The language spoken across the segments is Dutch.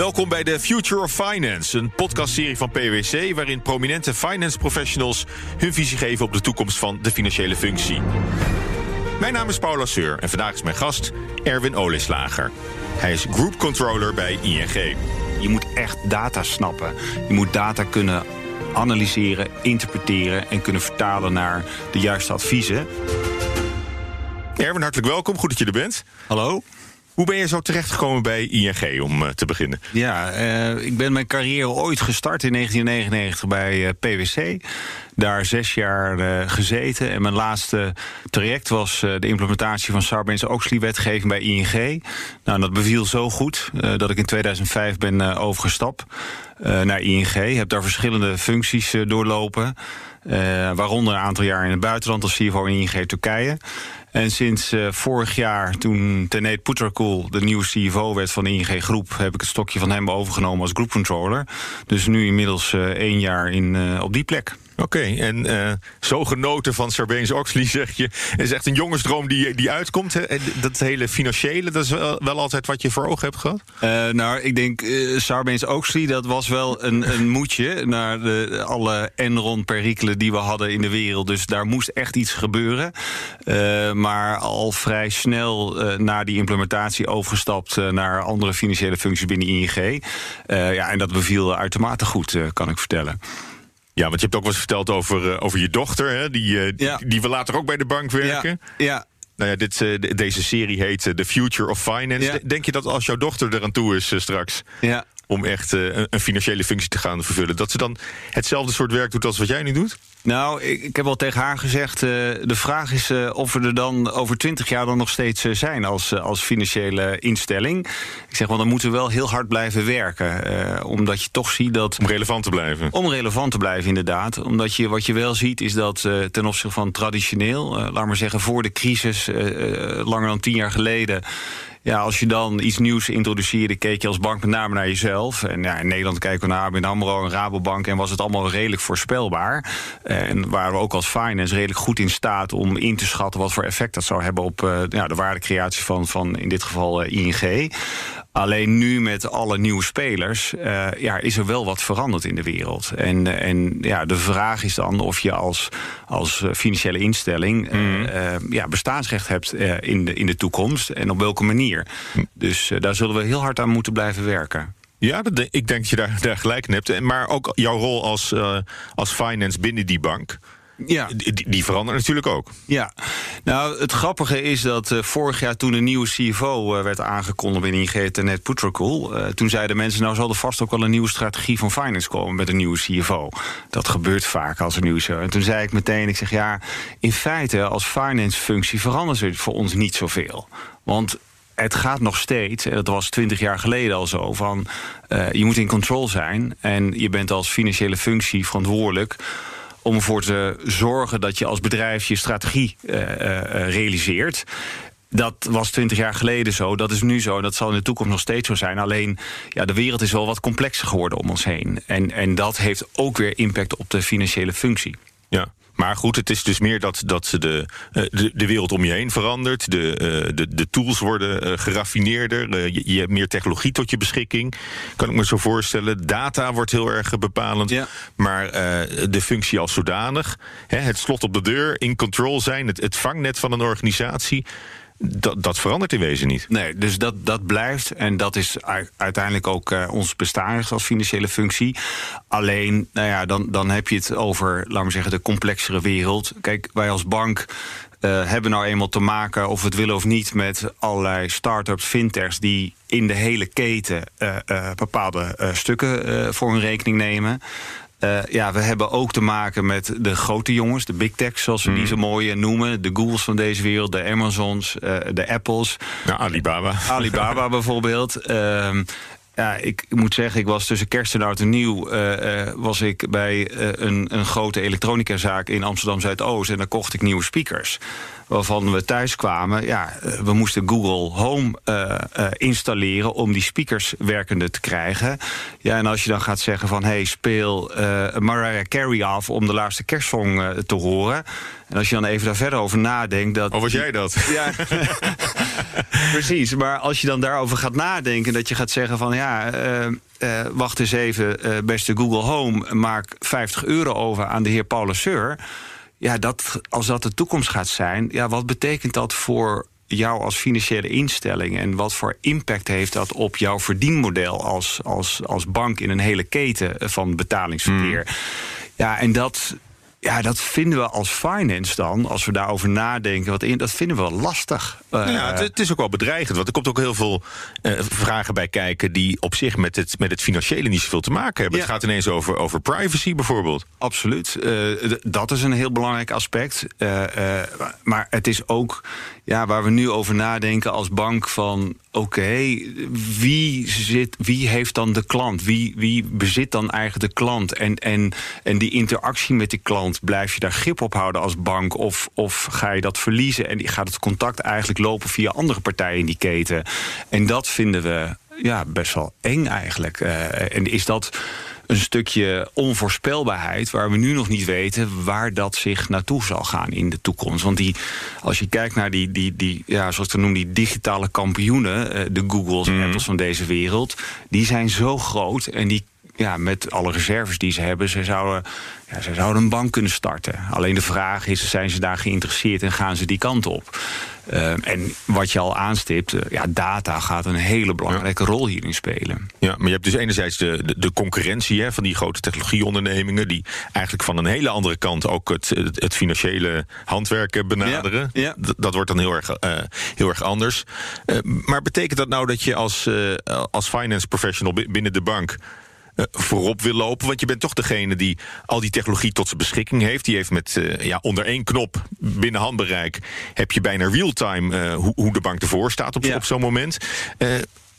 Welkom bij de Future of Finance, een podcastserie van PwC waarin prominente finance professionals hun visie geven op de toekomst van de financiële functie. Mijn naam is Paula Seur en vandaag is mijn gast Erwin Oleslager. Hij is Group Controller bij ING. Je moet echt data snappen. Je moet data kunnen analyseren, interpreteren en kunnen vertalen naar de juiste adviezen. Erwin, hartelijk welkom. Goed dat je er bent. Hallo. Hoe ben je zo terechtgekomen bij ING om uh, te beginnen? Ja, uh, ik ben mijn carrière ooit gestart in 1999 bij uh, PwC. Daar zes jaar gezeten. En mijn laatste traject was de implementatie van Sarbanes-Oxley-wetgeving bij ING. Nou, dat beviel zo goed dat ik in 2005 ben overgestapt naar ING. Heb daar verschillende functies doorlopen. waaronder een aantal jaar in het buitenland als CFO in ING Turkije. En sinds uh, vorig jaar, toen Tenet Putterkool de nieuwe CFO werd van de ING Groep, heb ik het stokje van hem overgenomen als groepcontroller. Dus nu inmiddels uh, één jaar in, uh, op die plek. Oké, en uh, zo genoten van Sarbanes-Oxley, zeg je. Is echt een jongensdroom die, die uitkomt. Hè? Dat hele financiële, dat is wel, wel altijd wat je voor ogen hebt gehad? Uh, nou, ik denk uh, Sarbanes-Oxley, dat was wel een, een moedje... naar de, alle Enron-perikelen die we hadden in de wereld. Dus daar moest echt iets gebeuren. maar al vrij snel na die implementatie overgestapt... naar andere financiële functies binnen ING. ja, en dat beviel uitermate goed, kan ik vertellen. Ja, want je hebt ook wat verteld over, uh, over je dochter, hè? Die, uh, ja. die, die wil later ook bij de bank werken. Ja. ja. Nou ja, dit, uh, deze serie heet The Future of Finance. Ja. Denk je dat als jouw dochter eraan toe is straks... Ja. Om echt een financiële functie te gaan vervullen... dat ze dan hetzelfde soort werk doet als wat jij nu doet? Nou, ik, ik heb al tegen haar gezegd... Uh, de vraag is uh, of we er dan over twintig jaar dan nog steeds zijn... Als, als financiële instelling. Ik zeg, want dan moeten we wel heel hard blijven werken. omdat je toch ziet dat... Om relevant te blijven. Om relevant te blijven, inderdaad. Omdat je, wat je wel ziet is dat ten opzichte van traditioneel... laat maar zeggen, voor de crisis, langer dan tien jaar geleden... Ja, als je dan iets nieuws introduceerde, keek je als bank met name naar jezelf. En ja, in Nederland kijken we naar ABN AMRO en Rabobank... en was het allemaal redelijk voorspelbaar. En waren we ook als finance redelijk goed in staat om in te schatten... wat voor effect dat zou hebben op uh, ja, de waardecreatie van, van in dit geval uh, ING. Alleen nu met alle nieuwe spelers uh, ja, is er wel wat veranderd in de wereld. En, en ja, de vraag is dan of je als, als financiële instelling mm. uh, ja, bestaansrecht hebt uh, in, de, in de toekomst. En op welke manier. Mm. Dus daar zullen we heel hard aan moeten blijven werken. Ja, dat, ik denk dat je daar, daar gelijk in hebt. Maar ook jouw rol als, als finance binnen die bank. Ja. Die, die verandert natuurlijk ook. Ja, nou het grappige is dat uh, vorig jaar toen een nieuwe CFO uh, werd aangekondigd in ING, Net Puttercool, uh, toen zeiden mensen, nou zal er vast ook wel een nieuwe strategie van finance komen met een nieuwe CFO. Dat gebeurt vaak als een nieuwe CFO. En toen zei ik meteen, ik zeg ja, in feite als finance functie verandert het voor ons niet zoveel. Want het gaat nog steeds, en dat was twintig jaar geleden al zo, van je moet in control zijn en je bent als financiële functie verantwoordelijk om ervoor te zorgen dat je als bedrijf je strategie uh, uh, realiseert. Dat was twintig jaar geleden zo, dat is nu zo... dat zal in de toekomst nog steeds zo zijn. Alleen, ja, de wereld is wel wat complexer geworden om ons heen. En, en dat heeft ook weer impact op de financiële functie. Ja. Maar goed, het is dus meer dat, dat de, de, de wereld om je heen verandert. De, de, de tools worden geraffineerder. Je, je, hebt meer technologie tot je beschikking. Kan ik me zo voorstellen. Data wordt heel erg bepalend. Ja. Maar uh, de functie als zodanig. Hè, het slot op de deur, in control zijn. Het, het vangnet van een organisatie. Dat, dat, verandert in wezen niet. Nee, dus dat, dat blijft. En dat is uiteindelijk ook uh, ons bestaan als financiële functie. Alleen, nou ja, dan, dan heb je het over, laten we zeggen, de complexere wereld. Kijk, wij als bank uh, hebben nou eenmaal te maken, of we het willen of niet, met allerlei start-ups, fintechs die in de hele keten uh, bepaalde stukken voor hun rekening nemen. Uh, ja, we hebben ook te maken met de grote jongens, de big techs, zoals we mm. die zo mooi noemen. De Googles van deze wereld, de Amazons, uh, de Apples. Ja, Alibaba. Alibaba bijvoorbeeld. Uh, ja, ik moet zeggen, ik was tussen kerst en oud en nieuw... Uh, uh, was ik bij uh, een, een grote elektronicazaak in Amsterdam-Zuidoost... en daar kocht ik nieuwe speakers waarvan we thuis kwamen... ja, we moesten Google Home uh, uh, installeren om die speakers werkende te krijgen. Ja, en als je dan gaat zeggen van... hey, speel uh, Mariah Carey af om de laatste kerstsong te horen... en als je dan even daar verder over nadenkt... Dat oh, was jij dat? Ja, Precies, maar als je dan daarover gaat nadenken... dat je gaat zeggen van ja, uh, wacht eens even... beste Google Home, maak 50 euro over aan de heer Paul Seur... Ja, dat, als dat de toekomst gaat zijn, ja, wat betekent dat voor jou als financiële instelling en wat voor impact heeft dat op jouw verdienmodel als, als, als bank in een hele keten van betalingsverkeer? Hmm. Ja, en dat, ja, dat vinden we als finance dan, als we daarover nadenken, wat in, dat vinden we lastig. Uh, ja, het, is ook wel bedreigend, want er komt ook heel veel uh, vragen bij kijken die op zich met het, met het financiële niet zoveel te maken hebben. Het gaat ineens over, over privacy bijvoorbeeld. Absoluut. Uh, dat is een heel belangrijk aspect. maar het is ook ja, waar we nu over nadenken als bank van oké, wie wie, wie heeft dan de klant? Wie, wie bezit dan eigenlijk de klant? En, en, en die interactie met die klant, blijf je daar grip op houden als bank? Of, of ga je dat verliezen en gaat het contact eigenlijk lopen via andere partijen in die keten? En dat vinden we ja, best wel eng eigenlijk. Uh, en is dat een stukje onvoorspelbaarheid... waar we nu nog niet weten waar dat zich naartoe zal gaan in de toekomst. Want die, als je kijkt naar die, die, die ja, zoals we noemen, die digitale kampioenen... Eh, de Googles en mm. Apples van deze wereld... die zijn zo groot en die ja, met alle reserves die ze hebben, ze zouden, ja, ze zouden een bank kunnen starten. Alleen de vraag is, zijn ze daar geïnteresseerd en gaan ze die kant op? Uh, en wat je al aanstipt, uh, ja, data gaat een hele belangrijke rol hierin spelen. Ja, maar je hebt dus enerzijds de, de, de concurrentie hè, van die grote technologieondernemingen... die eigenlijk van een hele andere kant ook het, het, financiële handwerk benaderen. Ja, ja. Dat wordt dan heel erg, uh, heel erg anders. maar betekent dat nou dat je als, als finance professional binnen de bank voorop wil lopen. Want je bent toch degene die al die technologie tot zijn beschikking heeft. Die heeft met uh, ja, onder één knop binnen handbereik... heb je bijna real-time uh, hoe, hoe, de bank ervoor staat op, ja. op zo'n moment.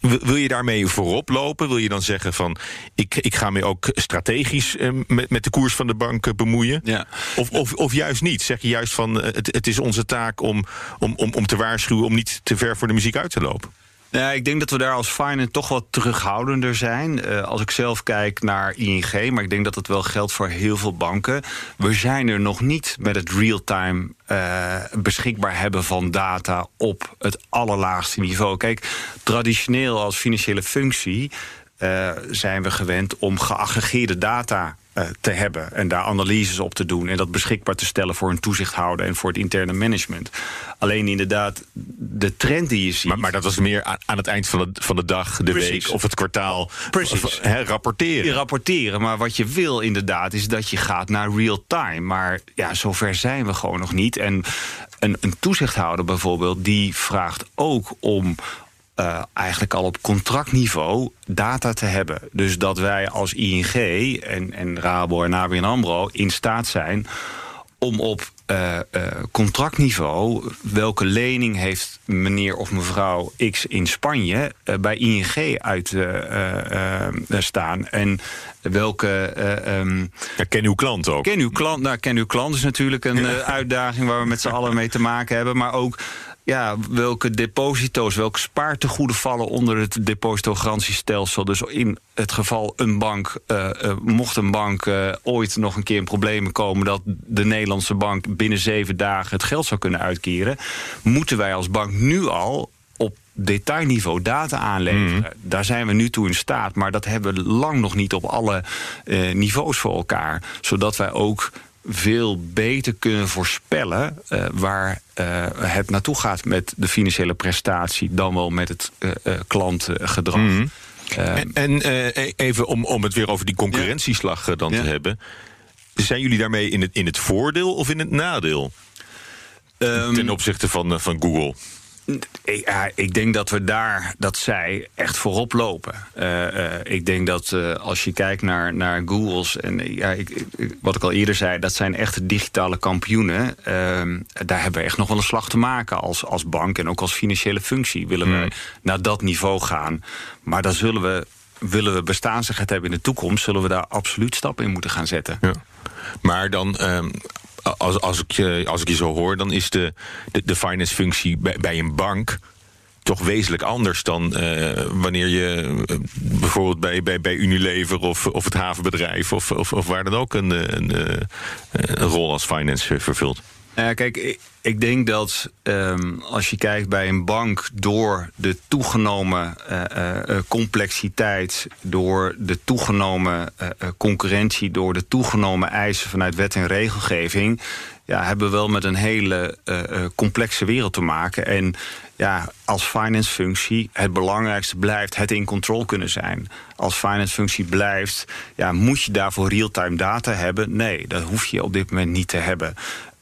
Wil je daarmee voorop lopen? Wil je dan zeggen van ik, ik ga me ook strategisch met, met de koers van de bank bemoeien? Ja. Of, of, of juist niet? Zeg je juist van het, het is onze taak om, om, om, om te waarschuwen om niet te ver voor de muziek uit te lopen? Ja, ik denk dat we daar als finance toch wat terughoudender zijn. Uh, als ik zelf kijk naar ING, maar ik denk dat het wel geldt voor heel veel banken. We zijn er nog niet met het real-time uh, beschikbaar hebben van data op het allerlaagste niveau. Kijk, traditioneel als financiële functie uh, zijn we gewend om geaggregeerde data te hebben en daar analyses op te doen en dat beschikbaar te stellen voor een toezichthouder en voor het interne management. Alleen inderdaad, de trend die je ziet. Maar, maar dat was meer aan, aan, het eind van de, van de dag, de Precies. week of het kwartaal. Precies. He, rapporteren. Je rapporteren. Maar wat je wil inderdaad is dat je gaat naar real time. Maar ja, zover zijn we gewoon nog niet. En een, een toezichthouder bijvoorbeeld, die vraagt ook om uh, eigenlijk al op contractniveau data te hebben. Dus dat wij als ING en, en Rabo en ABN AMRO in staat zijn om op uh, uh, contractniveau welke lening heeft meneer of mevrouw X in Spanje uh, bij ING uit staan en welke... Um, ja, ken uw klant ook. Ken uw klant, nou, ken uw klant is natuurlijk een uitdaging waar we met z'n allen mee te maken hebben, maar ook ja, welke deposito's, welke spaartegoeden vallen onder het depositogarantiestelsel. Dus in het geval een bank, uh, uh, mocht een bank uh, ooit nog een keer in problemen komen... dat de Nederlandse bank binnen zeven dagen het geld zou kunnen uitkeren... moeten wij als bank nu al op detailniveau data aanleveren. Mm. Daar zijn we nu toe in staat, maar dat hebben we lang nog niet op alle niveaus voor elkaar. Zodat wij ook veel beter kunnen voorspellen uh, waar uh, het naartoe gaat met de financiële prestatie dan wel met het uh, klantgedrag. Mm -hmm. en, en e-, even om, om het weer over die concurrentieslag dan ja. te hebben. Zijn jullie daarmee in het, in het voordeel of in het nadeel? Um, Ten opzichte van, van Google? Ja, ik denk dat we daar, dat zij echt voorop lopen. Uh, uh, ik denk dat uh, als je kijkt naar, naar Google's... en ja, ik, ik, wat ik al eerder zei, dat zijn echte digitale kampioenen. Ehm, daar hebben we echt nog wel een slag te maken als, als bank... en ook als financiële functie willen hmm. we naar dat niveau gaan. Maar dan zullen we willen we bestaansrecht hebben in de toekomst... zullen we daar absoluut stappen in moeten gaan zetten. Ja. Maar dan, um, als, als, ik, je, als ik je zo hoor, dan is de, de, de finance functie bij, bij een bank toch wezenlijk anders dan uh, wanneer je uh, bijvoorbeeld bij, bij, bij Unilever of, of het havenbedrijf of, of, of waar dan ook een, een, een, een rol als finance vervult. Ja, kijk, ik, denk dat um, als je kijkt bij een bank door de toegenomen uh, uh, complexiteit, door de toegenomen concurrentie, door de toegenomen eisen vanuit wet en regelgeving, ja, hebben we wel met een hele complexe wereld te maken. En ja, als finance functie het belangrijkste blijft het in control kunnen zijn. Als finance functie blijft, ja, moet je daarvoor real-time data hebben? Nee, dat hoef je op dit moment niet te hebben.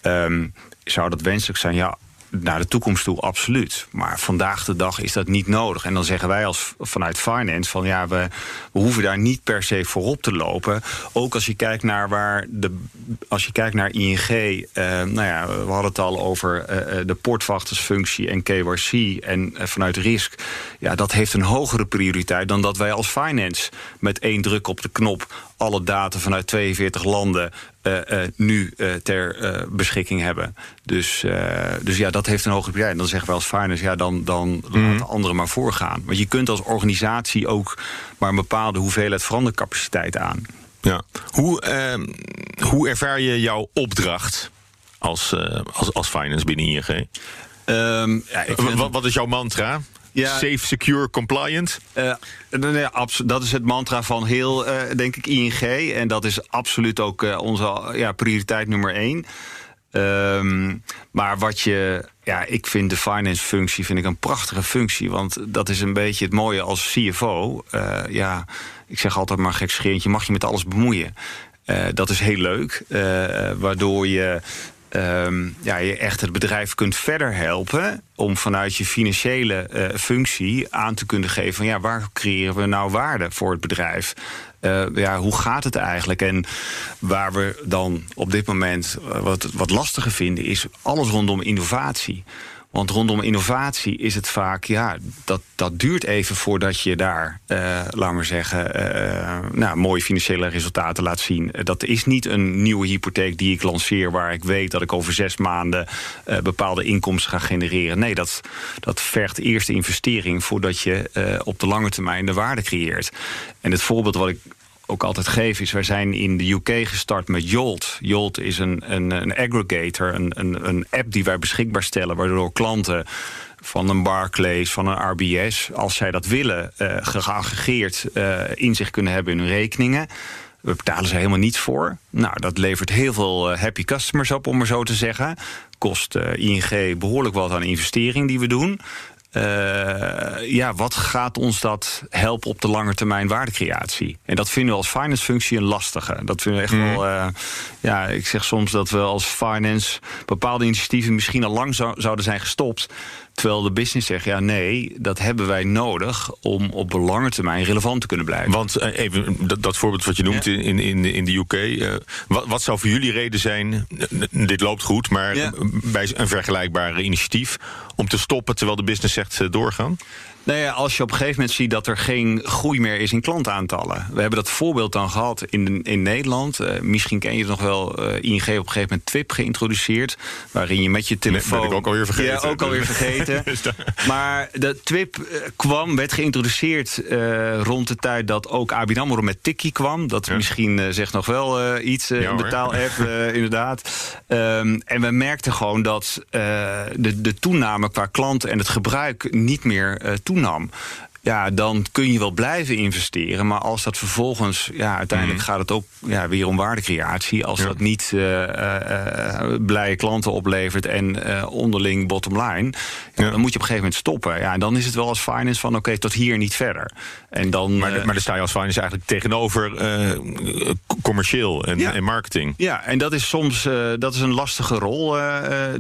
Um, zou dat wenselijk zijn? Ja, naar de toekomst toe absoluut. Maar vandaag de dag is dat niet nodig. En dan zeggen wij als vanuit finance van ja, we, hoeven daar niet per se voorop te lopen. Ook als je kijkt naar waar de als je kijkt naar ING, eh, nou ja, we hadden het al over eh, eh de portvachtersfunctie en KYC en vanuit risk. Ja, dat heeft een hogere prioriteit dan dat wij als finance met één druk op de knop alle data vanuit 42 landen uh, uh, nu uh, ter beschikking hebben. Dus, dus ja, dat heeft een hoge prioriteit. En dan zeggen we als finance, ja, dan, dan mm. laten anderen maar voorgaan. Want je kunt als organisatie ook maar een bepaalde hoeveelheid verandercapaciteit aan. Ja. Hoe, ehm, hoe ervaar je jouw opdracht als, als, als finance binnen ING? Um, ja, wat, wat is jouw mantra? Ja, Safe, secure, compliant? Uh, nee, dat is het mantra van heel, uh, denk ik, ING. En dat is absoluut ook uh, onze ja, prioriteit nummer één. Um, maar wat je, ja, ik vind de finance functie vind ik een prachtige functie. Want dat is een beetje het mooie als CFO. ja, ik zeg altijd maar gekscherend, je mag je met alles bemoeien. dat is heel leuk, waardoor je um, ja, je echt het bedrijf kunt verder helpen om vanuit je financiële uh, functie aan te kunnen geven van ja, waar creëren we nou waarde voor het bedrijf? Uh, ja, hoe gaat het eigenlijk? En waar we dan op dit moment uh, wat, wat lastiger vinden, is alles rondom innovatie. Want rondom innovatie is het vaak, ja, dat, dat duurt even voordat je daar, uh, laat maar zeggen, uh, nou, mooie financiële resultaten laat zien. Dat is niet een nieuwe hypotheek die ik lanceer, waar ik weet dat ik over zes maanden bepaalde inkomsten ga genereren. Nee, dat, dat vergt eerst investering voordat je op de lange termijn de waarde creëert. En het voorbeeld wat ik ook altijd geef is... wij zijn in de UK gestart met Jolt. Jolt is een, een, een aggregator, een, een, een app die wij beschikbaar stellen... waardoor klanten van een Barclays, van een RBS... als zij dat willen, uh, geaggregeerd uh, inzicht kunnen hebben in hun rekeningen... We betalen ze helemaal niets voor. Nou, dat levert heel veel uh, happy customers op, om maar zo te zeggen. Kost ING behoorlijk wat aan investering die we doen. Uh, ja, wat gaat ons dat helpen op de lange termijn waardecreatie? En dat vinden we als finance functie een lastige. Dat vinden we echt mm. wel. Uh, ja, ik zeg soms dat we als finance bepaalde initiatieven misschien al lang zou, zouden zijn gestopt. Terwijl de business zegt, ja nee, dat hebben wij nodig... om op lange termijn relevant te kunnen blijven. Want uh, even, dat, dat, voorbeeld wat je noemt ja. in, in, in de UK... Uh, wat, wat, zou voor jullie reden zijn, dit loopt goed... maar ja. bij een vergelijkbare initiatief... om te stoppen terwijl de business zegt uh, doorgaan? Nou ja, als je op een gegeven moment ziet dat er geen groei meer is in klantaantallen. We hebben dat voorbeeld dan gehad in, in Nederland. Uh, misschien ken je het nog wel. Uh, ING op een gegeven moment TWIP geïntroduceerd. Waarin je met je telefoon... Nee, ben ik ook alweer vergeten. Ja, ook alweer vergeten. maar de TWIP uh, kwam, werd geïntroduceerd rond de tijd dat ook ABN AMRO met Tikkie kwam. Dat ja. misschien zegt nog wel iets, ja, een betaal-app, inderdaad. Um, en we merkten gewoon dat de, de toename qua klanten en het gebruik niet meer toenam toenam ja, dan kun je wel blijven investeren. Maar als dat vervolgens, ja, uiteindelijk mm. gaat het ook ja, weer om waardecreatie. Als ja. dat niet uh, uh, blije klanten oplevert en uh, onderling bottom line, ja. dan moet je op een gegeven moment stoppen. Ja, en dan is het wel als finance van oké, okay, tot hier niet verder. En dan, maar, maar dan sta je als finance eigenlijk tegenover commercieel en, en, marketing. Ja, en dat is soms dat is een lastige rol.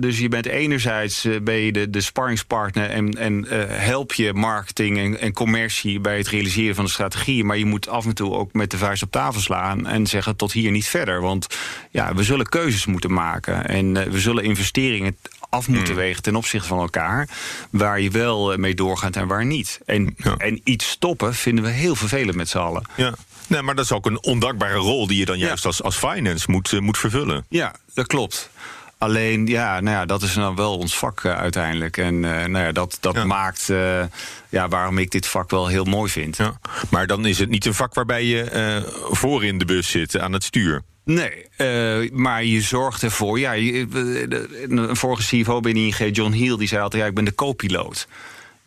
dus je bent enerzijds ben je de, de sparringspartner en, en help je marketing en, en commercie bij het realiseren van de strategie. Maar je moet af en toe ook met de vuist op tafel slaan en zeggen tot hier niet verder. Want ja, we zullen keuzes moeten maken. En uh, we zullen investeringen af moeten hmm. wegen ten opzichte van elkaar. Waar je wel eh, mee doorgaat en waar niet. En, ja. en iets stoppen vinden we heel vervelend met z'n allen. Ja. Nee, maar dat is ook een ondankbare rol die je dan juist ja. als, als finance moet, uh, moet vervullen. Ja, dat klopt. Alleen, ja, nou ja, dat is dan wel ons vak uiteindelijk. En nou ja, dat, dat maakt ja, waarom ik dit vak wel heel mooi vind. Ja. Maar dan is het niet een vak waarbij je voor in de bus zit aan het stuur. Nee, uh, maar je zorgt ervoor. Ja, je, een vorige CFO binnen ING, John Hill, die zei altijd: ja, ik ben de co-piloot.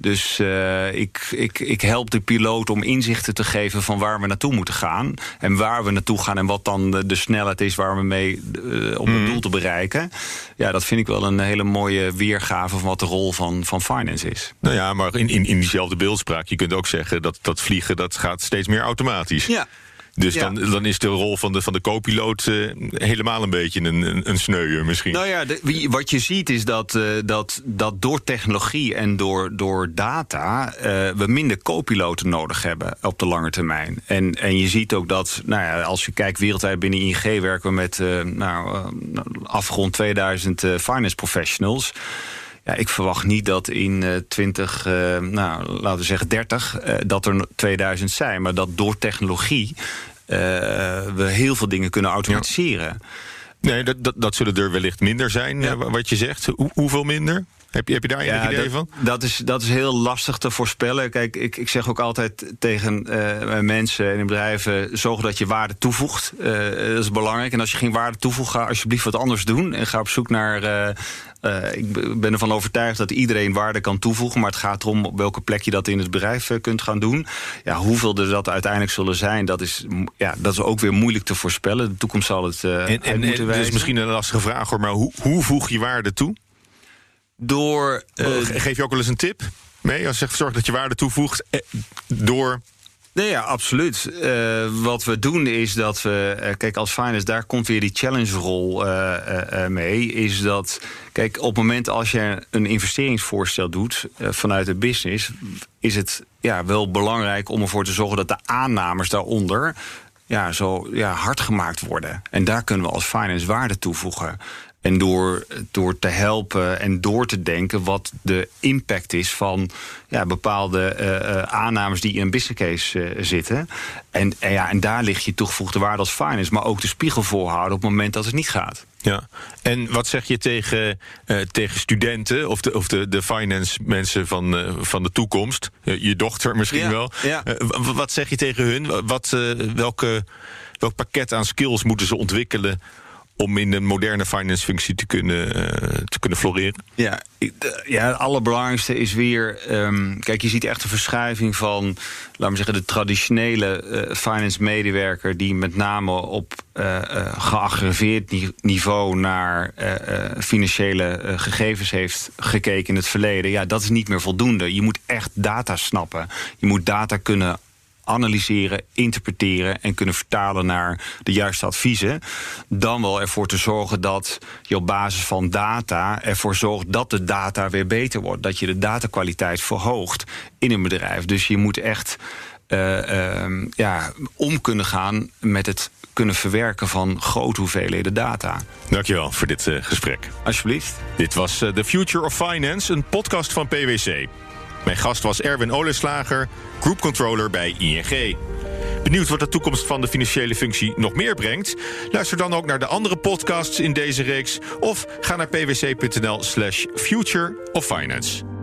Dus uh, ik, ik, ik help de piloot om inzichten te geven van waar we naartoe moeten gaan. En waar we naartoe gaan en wat dan de, de snelheid is waar we mee uh, om het mhm. doel te bereiken. Ja, dat vind ik wel een hele mooie weergave van wat de rol van, van finance is. Nou ja, maar in, in, in diezelfde beeldspraak, je kunt ook zeggen dat dat vliegen dat gaat steeds meer automatisch. Ja. Dus dan, dan is de rol van de, van de co-piloot uh, helemaal een beetje een, een, een sneuier misschien. Nou ja, de, wat je ziet is dat, uh, dat, dat door technologie en door, door data... Uh, we minder co-piloten nodig hebben op de lange termijn. En, en je ziet ook dat, nou ja, als je kijkt wereldwijd binnen ING... werken we met nou, afgerond 2000 finance professionals... Ja, ik verwacht niet dat in uh, 20, uh, nou, laten we zeggen 30, uh, dat er 2000 zijn. Maar dat door technologie we heel veel dingen kunnen automatiseren. Nee, dat, dat, dat, zullen er wellicht minder zijn, ja. wat je zegt. Hoe, hoeveel minder? Heb je, heb je daar ja, enig idee dat, van? Dat is, dat is heel lastig te voorspellen. Kijk, ik, ik zeg ook altijd tegen uh, mensen en bedrijven... zorg dat je waarde toevoegt. Uh, dat is belangrijk. En als je geen waarde toevoegt, ga alsjeblieft wat anders doen. En ga op zoek naar... Uh, ik ben ervan overtuigd dat iedereen waarde kan toevoegen... maar het gaat erom op welke plek je dat in het bedrijf kunt gaan doen. Ja, hoeveel er dat uiteindelijk zullen zijn, dat is, ja, dat is ook weer moeilijk te voorspellen. De toekomst zal het uh, en, en, moeten wijzen. is misschien een lastige vraag, hoor, maar hoe, hoe voeg je waarde toe? Door... Uh, Geef je ook wel eens een tip mee? Als je zegt, zorg dat je waarde toevoegt eh, door... Nee, ja, absoluut. Uh, wat we doen is dat we... Uh, kijk, als finance, daar komt weer die challenge-rol uh, mee. Is dat... Kijk, op het moment als je een investeringsvoorstel doet vanuit de business... is het ja, wel belangrijk om ervoor te zorgen dat de aannames daaronder... Ja, zo ja, hard gemaakt worden. En daar kunnen we als finance waarde toevoegen. En door, door te helpen en door te denken wat de impact is van ja, bepaalde uh, aannames die in een business case uh, zitten. En, en, ja, en daar ligt je toegevoegde waarde als finance, maar ook de spiegel voorhouden op het moment dat het niet gaat. Ja, en wat zeg je tegen, uh, tegen studenten of de, of de, de finance mensen van, uh, van de toekomst? je dochter misschien ja, wel. Ja. Wat zeg je tegen hun? Wat, welke, welk pakket aan skills moeten ze ontwikkelen om in een moderne finance functie te kunnen, uh, te kunnen floreren? Ja, ja, het allerbelangrijkste is weer... Um, kijk, je ziet echt een verschuiving van... laten we zeggen, de traditionele uh, finance medewerker... die met name op uh, niveau... naar financiële gegevens heeft gekeken in het verleden. Ja, dat is niet meer voldoende. Je moet echt data snappen. Je moet data kunnen analyseren, interpreteren en kunnen vertalen naar de juiste adviezen. Dan wel ervoor te zorgen dat je op basis van data ervoor zorgt dat de data weer beter wordt. Dat je de datakwaliteit verhoogt in een bedrijf. Dus je moet echt uh, uh, ja, om kunnen gaan met het kunnen verwerken van grote hoeveelheden data. Dankjewel voor dit uh, gesprek. Alsjeblieft. Dit was The Future of Finance, een podcast van PwC. Mijn gast was Erwin Oleslager, groupcontroller bij ING. Benieuwd wat de toekomst van de financiële functie nog meer brengt? Luister dan ook naar de andere podcasts in deze reeks of ga naar pwc.nl/slash future of finance.